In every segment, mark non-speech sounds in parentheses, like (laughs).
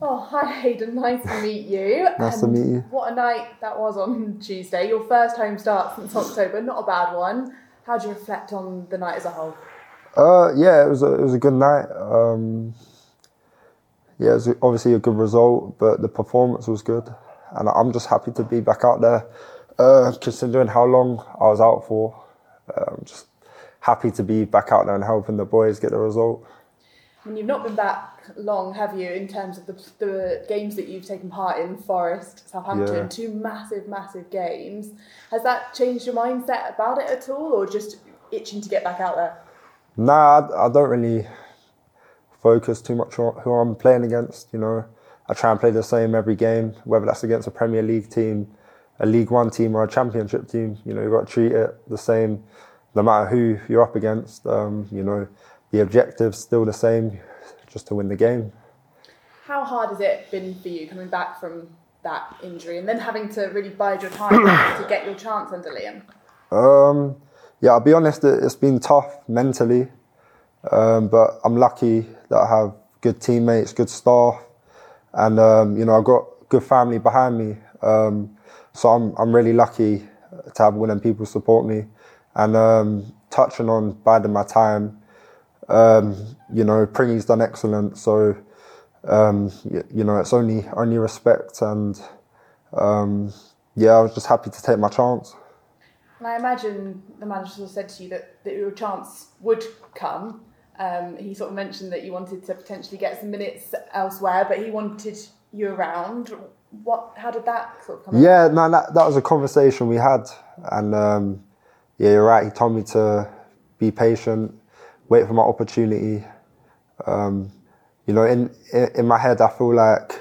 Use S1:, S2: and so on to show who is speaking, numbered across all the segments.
S1: Oh, hi Haydon, nice to meet you.
S2: Nice to meet you.
S1: What a night that was on Tuesday. Your first home start since October, not a bad one. How do you reflect on the night as a whole?
S2: Uh, yeah, it was a, it was a good night. Um, yeah, it was obviously a good result, but the performance was good, and I'm just happy to be back out there. Uh, considering how long I was out for, I'm just happy to be back out there and helping the boys get the result.
S1: Mean, you've not been back long, have you, in terms of the, the games that you've taken part in, Forest, Southampton,
S2: Yeah.
S1: two massive, massive games. Has that changed your mindset about it at all, or just itching to get back out there?
S2: Nah, I, I don't really focus too much on who I'm playing against. You know, I try and play the same every game, whether that's against a Premier League team, a League One team, or a Championship team. You know, you've got to treat it the same, no matter who you're up against. Um, you know, the objective's still the same, just to win the game.
S1: How hard has it been for you coming back from that injury and then having to really bide your time (coughs) to get your chance under Liam?
S2: Um, yeah, I'll be honest, it- it's been tough mentally, um, but I'm lucky that I have good teammates, good staff, and um, you know I've got good family behind me. Um, so I'm I'm really lucky to have willing people support me. And um, touching on biding my time, um, you know, Pringy's done excellent. So um, you, you know, it's only only respect, and um, yeah, I was just happy to take my chance.
S1: And I imagine the manager said to you that, that your chance would come. Um, he sort of mentioned that you wanted to potentially get some minutes elsewhere, but he wanted you around. What? How did that sort of come?
S2: Yeah, no, that, that was a conversation we had, and um, yeah, you're right. He told me to be patient, wait for my opportunity. Um, you know, in, in in my head, I feel like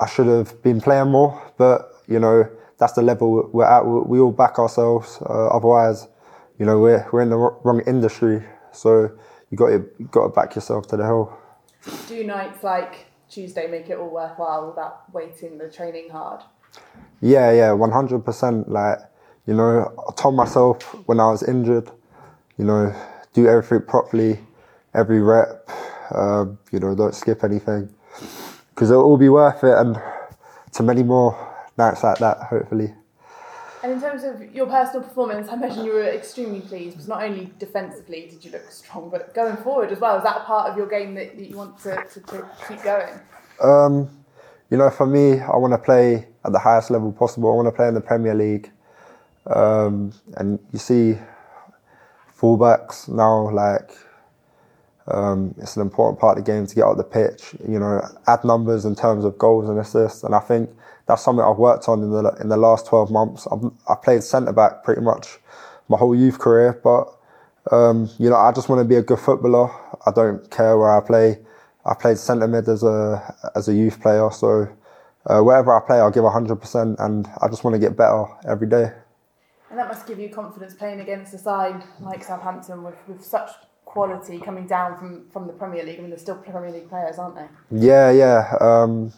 S2: I should have been playing more, but you know, that's the level we're at. We, we all back ourselves. Uh, otherwise, you know, we're we're in the wrong industry. So you got to you got to back yourself to the hill.
S1: Do nights like Tuesday make it all worthwhile without waiting the training hard?
S2: Yeah, yeah, one hundred percent. Like, you know, I told myself when I was injured, you know, do everything properly, every rep. Uh, you know, don't skip anything, because it'll all be worth it, and to many more nights like that, hopefully.
S1: And in terms of your personal performance, I imagine you were extremely pleased because not only defensively did you look strong, but going forward as well. Is that a part of your game that, that you want to, to, to keep going?
S2: Um, you know, for me, I want to play at the highest level possible. I want to play in the Premier League, um, and you see, fullbacks now like um, it's an important part of the game to get out the pitch. You know, add numbers in terms of goals and assists, and I think that's something I've worked on in the in the last twelve months. I've, I played centre back pretty much my whole youth career, but um, you know, I just want to be a good footballer. I don't care where I play. I played centre mid as a as a youth player, so uh, wherever I play, I'll give hundred percent, and I just want to get better every day.
S1: And that must give you confidence playing against a side like Southampton with, with such quality coming down from, from the Premier League. I mean, they're still Premier League players, aren't they?
S2: Yeah, yeah. Um,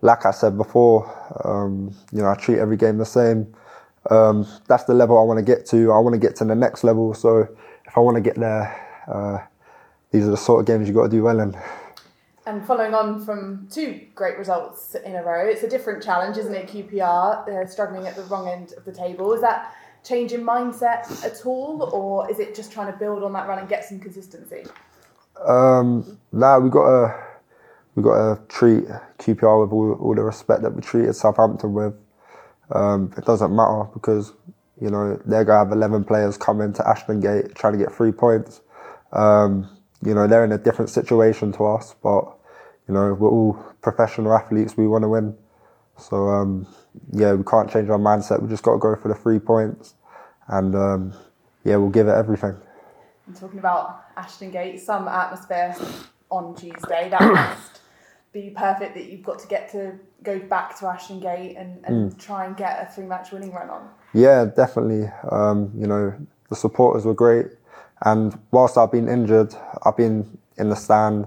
S2: like I said before, um, you know, I treat every game the same. Um, that's the level I want to get to. I want to get to the next level. So if I want to get there, uh, these are the sort of games you got to do well in.
S1: And following on from two great results in a row, it's a different challenge, isn't it? QPR, they're struggling at the wrong end of the table. Is that change in mindset at all, or is it just trying to build on that run and get some consistency?
S2: Um, now we got to we got to treat QPR with all, all the respect that we treated Southampton with. Um, it doesn't matter because you know they're gonna have eleven players coming to Ashton Gate trying to get three points. Um, you know they're in a different situation to us, but you know we're all professional athletes. We want to win, so um, yeah, we can't change our mindset. We just got to go for the three points, and um, yeah, we'll give it everything.
S1: I'm talking about Ashton Gate, some atmosphere on Tuesday. That (coughs) must be perfect that you've got to get to go back to Ashton Gate and, and try and get a three match winning run on.
S2: Yeah, definitely. Um, you know, the supporters were great. And whilst I've been injured, I've been in the stand.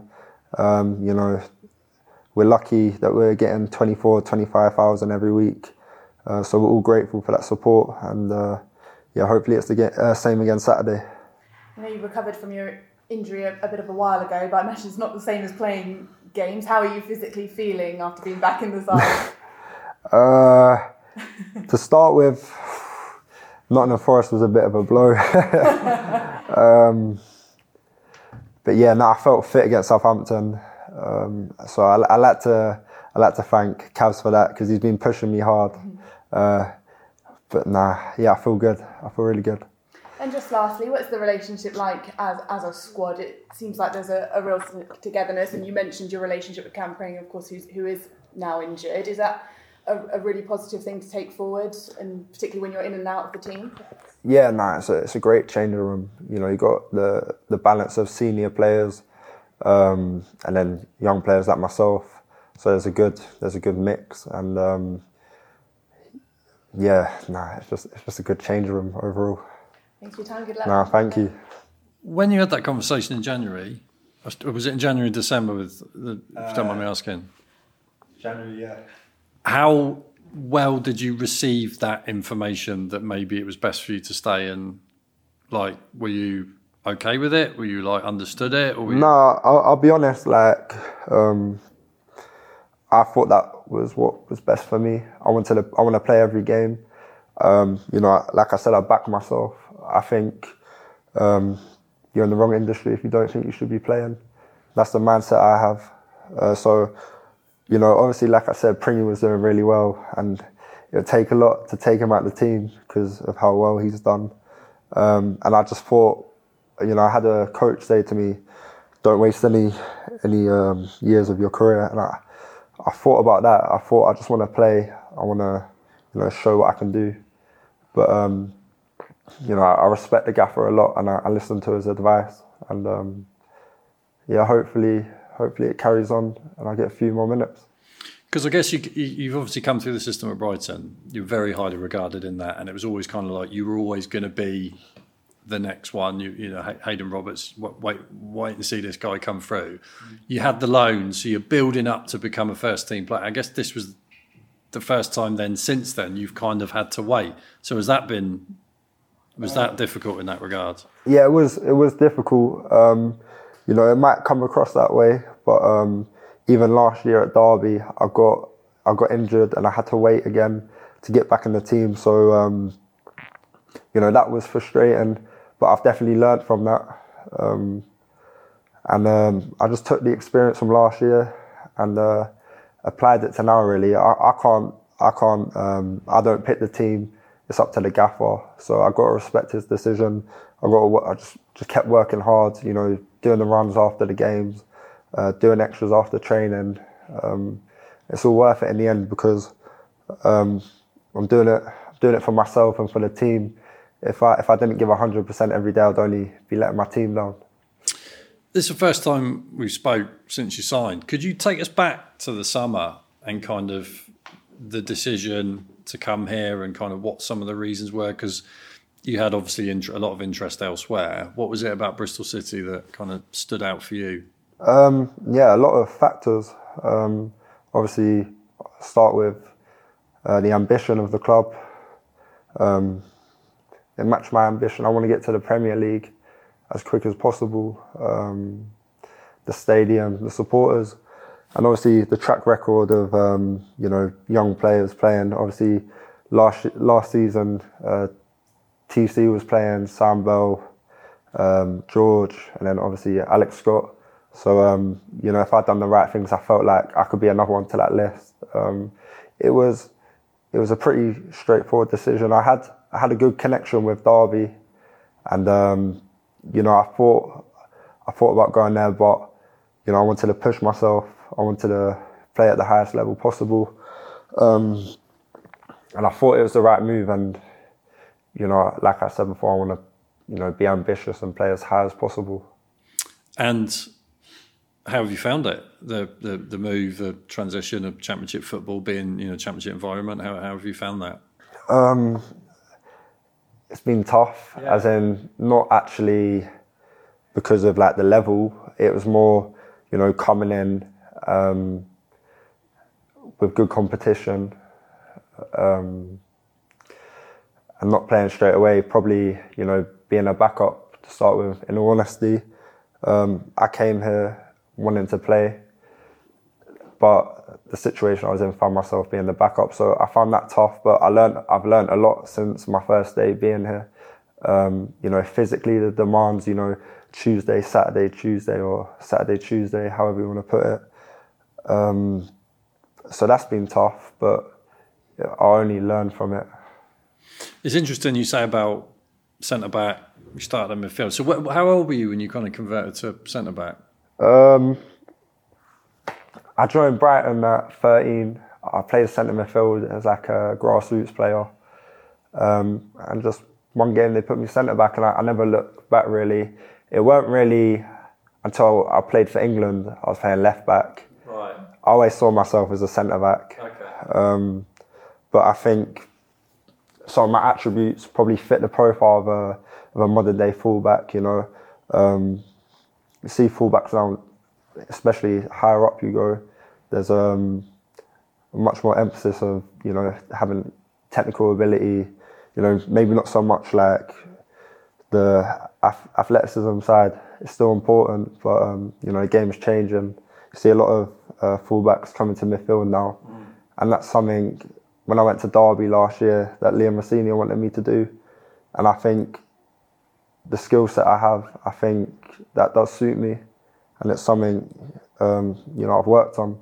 S2: Um, you know, we're lucky that we're getting 24, 25,000 every week. Uh, so we're all grateful for that support. And uh, yeah, hopefully it's the uh, same again Saturday.
S1: I know you recovered from your injury a, a bit of a while ago, but I imagine it's not the same as playing games. How are you physically feeling after being back in the side? (laughs)
S2: Uh, to start with, Nottingham Forest was a bit of a blow. (laughs) um, but yeah, no, I felt fit against Southampton. Um, so I, I like to I like to thank Cavs for that because he's been pushing me hard. Uh, but nah, yeah, I feel good. I feel really good.
S1: And just lastly, what's the relationship like as, as a squad? It seems like there's a, a real togetherness, and you mentioned your relationship with Cam Pring, of course, who's, who is now injured. Is that a, a, really positive thing to take forward, and particularly when you're in and out of the team?
S2: Yeah, no, it's a, it's a great changing room. You know, you got the the balance of senior players, um, and then young players like myself. So there's a good there's a good mix, and um, yeah, nah, it's just it's just a good change room overall.
S1: Thanks for your time. Good luck.
S2: No, thank you.
S3: When you had that conversation in January, was it in January, December? With the, if you don't mind me asking.
S2: January, yeah.
S3: How well did you receive that information that maybe it was best for you to stay and like were you okay with it? Were you like understood it or
S2: no I'll, I'll, be honest like um, i thought that was what was best for me. I wanted to i want to play every game. Um, you know like i said i back myself. I think um, you're in the wrong industry if you don't think you should be playing. That's the mindset i have. Uh, so you know, obviously, like I said, Pringy was doing really well, and it would take a lot to take him out of the team because of how well he's done. Um, and I just thought, you know, I had a coach say to me, "Don't waste any any um, years of your career." And I, I thought about that. I thought I just want to play. I want to, you know, show what I can do. But um, you know, I, I, respect the gaffer a lot, and I, I listen to his advice. And um, yeah, hopefully, hopefully it carries on and I get a few more minutes.
S3: Because I guess you, you've obviously come through the system at Brighton. You're very highly regarded in that, and it was always kind of like you were always going to be the next one. You, you know, Haydon Roberts. Wait, wait and see this guy come through. You had the loan, so you're building up to become a first team player. I guess this was the first time. Then since then, you've kind of had to wait. So has that been? Was that difficult in that regard?
S2: Yeah, it was. It was difficult. Um, you know, it might come across that way, but um, even last year at Derby, I got I got injured and I had to wait again to get back in the team. So um, you know that was frustrating, but I've definitely learned from that. Um, and um, I just took the experience from last year and uh, applied it to now. Really, I, I can't I can't um, I don't pick the team. It's up to the gaffer. So I got to respect his decision. I got to, I just just kept working hard. You know, doing the runs after the games, uh, doing extras after training. Um, it's all worth it in the end because um, I'm doing it doing it for myself and for the team. If I if I didn't give hundred percent every day, I'd only be letting my team down.
S3: This is the first time we've spoke since you signed. Could you take us back to the summer and kind of the decision to come here and kind of what some of the reasons were? Because you had obviously a lot of interest elsewhere. What was it about Bristol City that kind of stood out for you?
S2: Um, yeah, a lot of factors. Um, obviously, start with uh, the ambition of the club. Um, it matched my ambition. I want to get to the Premier League as quick as possible. Um, the stadium, the supporters, and obviously the track record of um, you know young players playing. Obviously, last last season. Uh, TC was playing Sam Bell, um, George, and then obviously Alex Scott. So um, you know, if I'd done the right things, I felt like I could be another one to that list. Um, it was it was a pretty straightforward decision. I had I had a good connection with Derby, and um, you know, I thought I thought about going there, but you know, I wanted to push myself. I wanted to play at the highest level possible, um, and I thought it was the right move. And you know, like I said before, I want to, you know, be ambitious and play as high as possible.
S3: And how have you found it? The the the move, the transition of championship football, being you know championship environment. How how have you found that?
S2: Um, it's been tough, yeah. as in not actually because of like the level. It was more, you know, coming in um, with good competition. Um, and not playing straight away, probably, you know, being a backup to start with, in all honesty. Um, I came here wanting to play, but the situation I was in found myself being the backup. So I found that tough, but I learned I've learned a lot since my first day being here. Um, you know, physically the demands, you know, Tuesday, Saturday, Tuesday, or Saturday, Tuesday, however you want to put it. Um, so that's been tough, but I only learned from it.
S3: It's interesting you say about centre back. You started in midfield. So wh- how old were you when you kind of converted to centre back?
S2: Um, I joined Brighton at 13. I played centre midfield as like a grassroots player. Um, and just one game they put me centre back and I, I, never looked back really. It weren't really until I played for England, I was playing left back.
S3: Right.
S2: I always saw myself as a centre back.
S3: Okay.
S2: Um, but I think some of my attributes probably fit the profile of a, of a modern day fullback, you know. Um, you see fullbacks now especially higher up you go, there's um, much more emphasis of you know having technical ability. You know, maybe not so much like the athleticism side is still important, but um, you know the game is changing. You see a lot of uh, fullbacks coming to midfield now, mm. and that's something. When I went to Derby last year, that Liam Rosenior wanted me to do, and I think the skill set I have, I think that does suit me and it's something um, you know I've worked on.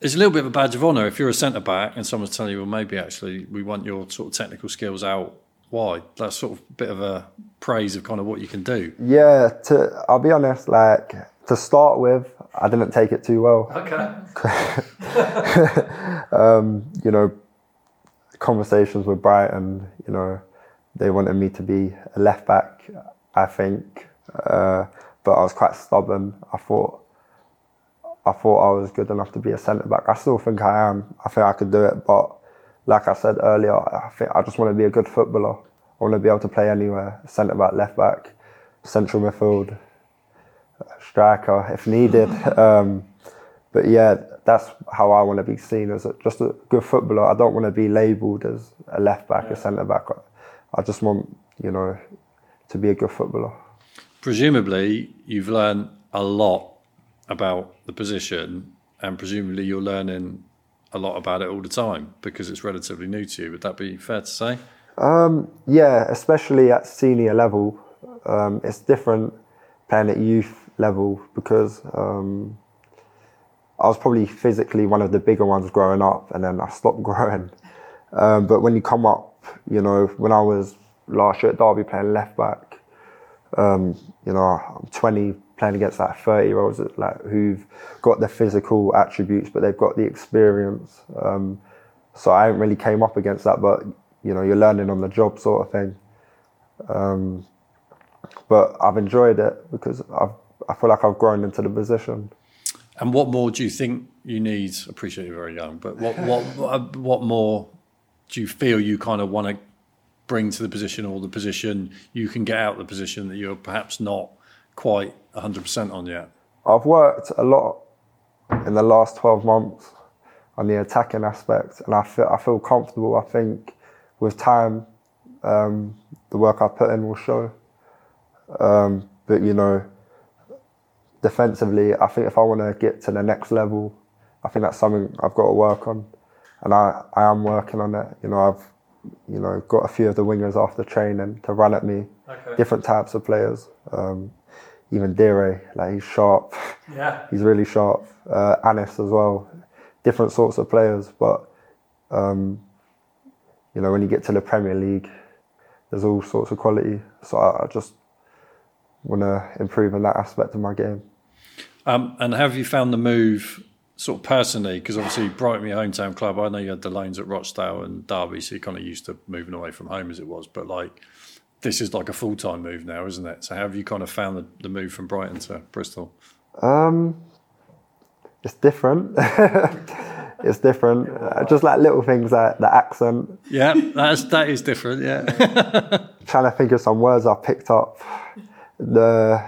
S3: It's a little bit of a badge of honour if you're a centre back and someone's telling you, well, maybe actually we want your sort of technical skills out wide. That's sort of a bit of a praise of kind of what you can do.
S2: Yeah, to I'll be honest, like to start with, I didn't take it too well.
S3: Okay. (laughs)
S2: um, you know, conversations with Brighton, you know, they wanted me to be a left back. I think. Uh, but I was quite stubborn. I thought I thought I was good enough to be a centre back. I still think I am. I think I could do it, but like I said earlier, I think I just want to be a good footballer. I want to be able to play anywhere, centre back, left back, central midfield, striker if needed. um, but yeah, that's how I want to be seen as a, just a good footballer. I don't want to be labelled as a left back, yeah. a centre back. I just want you know to be a good footballer
S3: presumably you've learned a lot about the position, and presumably you're learning a lot about it all the time because it's relatively new to you. Would that be fair to say?
S2: Um, yeah, especially at senior level, um, it's different playing at youth level because um, I was probably physically one of the bigger ones growing up, and then I stopped (laughs) growing. Um, but when you come up, you know, when I was last year at Derby playing left back, um, you know, I'm 20 playing against like 30 year olds like who've got the physical attributes, but they've got the experience. Um, so I haven't really came up against that, but you know, you're learning on the job sort of thing. Um, but I've enjoyed it because I've, I feel like I've grown into the position.
S3: And what more do you think you need? I appreciate you're very young, but what what (laughs) what more do you feel you kind of want to bring to the position or the position you can get out of the position that you're perhaps not quite 100% on yet?
S2: I've worked a lot in the last 12 months on the attacking aspect, and I feel, I feel comfortable. I think with time, um, the work I put in will show. Um, but you know, defensively, I think if I want to get to the next level, I think that's something I've got to work on, and I, I am working on it. You know, I've you know, got a few of the wingers after training to run at me. Okay. Different types of players. Um, even Dire, like he's sharp.
S3: Yeah. (laughs)
S2: he's really sharp. Uh, Anis as well. Different sorts of players, but um, you know, when you get to the Premier League, there's all sorts of quality. So I, I just want to improve in that aspect of my game.
S3: Um, and have you found the move sort of personally, because obviously Brighton, your hometown club, I know you had the loans at Rochdale and Derby, so you're kind of used to moving away from home as it was. But like, this is like a full time move now, isn't it? So, how have you kind of found the, the move from Brighton to Bristol?
S2: Um, it's different. (laughs) it's different. Uh, just like little things like the accent.
S3: Yeah, that's that is different. Yeah. (laughs)
S2: Trying to think of some words I've picked up. The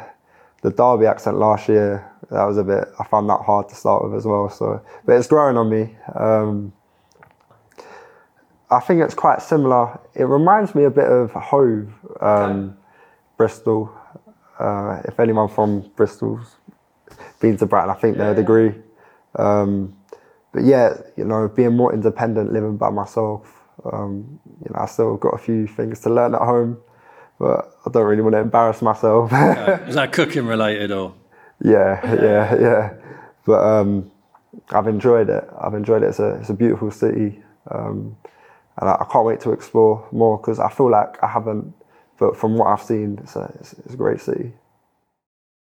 S2: the Derby accent last year that was a bit. I found that hard to start with as well. So, but it's growing on me. Um, I think it's quite similar. It reminds me a bit of Hove, um. Bristol. Uh, if anyone from Bristol's been to Brighton, I think they'd agree. Um, but yeah, you know, being more independent, living by myself. Um, you know, I still got a few things to learn at home, but I don't really want to embarrass myself. (laughs) (laughs)
S3: Is that cooking related or?
S2: yeah, yeah, yeah. But um, I've enjoyed it. I've enjoyed it. It's a, it's a beautiful city. Um, and I, I can't wait to explore more because I feel like I haven't, but from what I've seen, it's a, it's, it's a great city.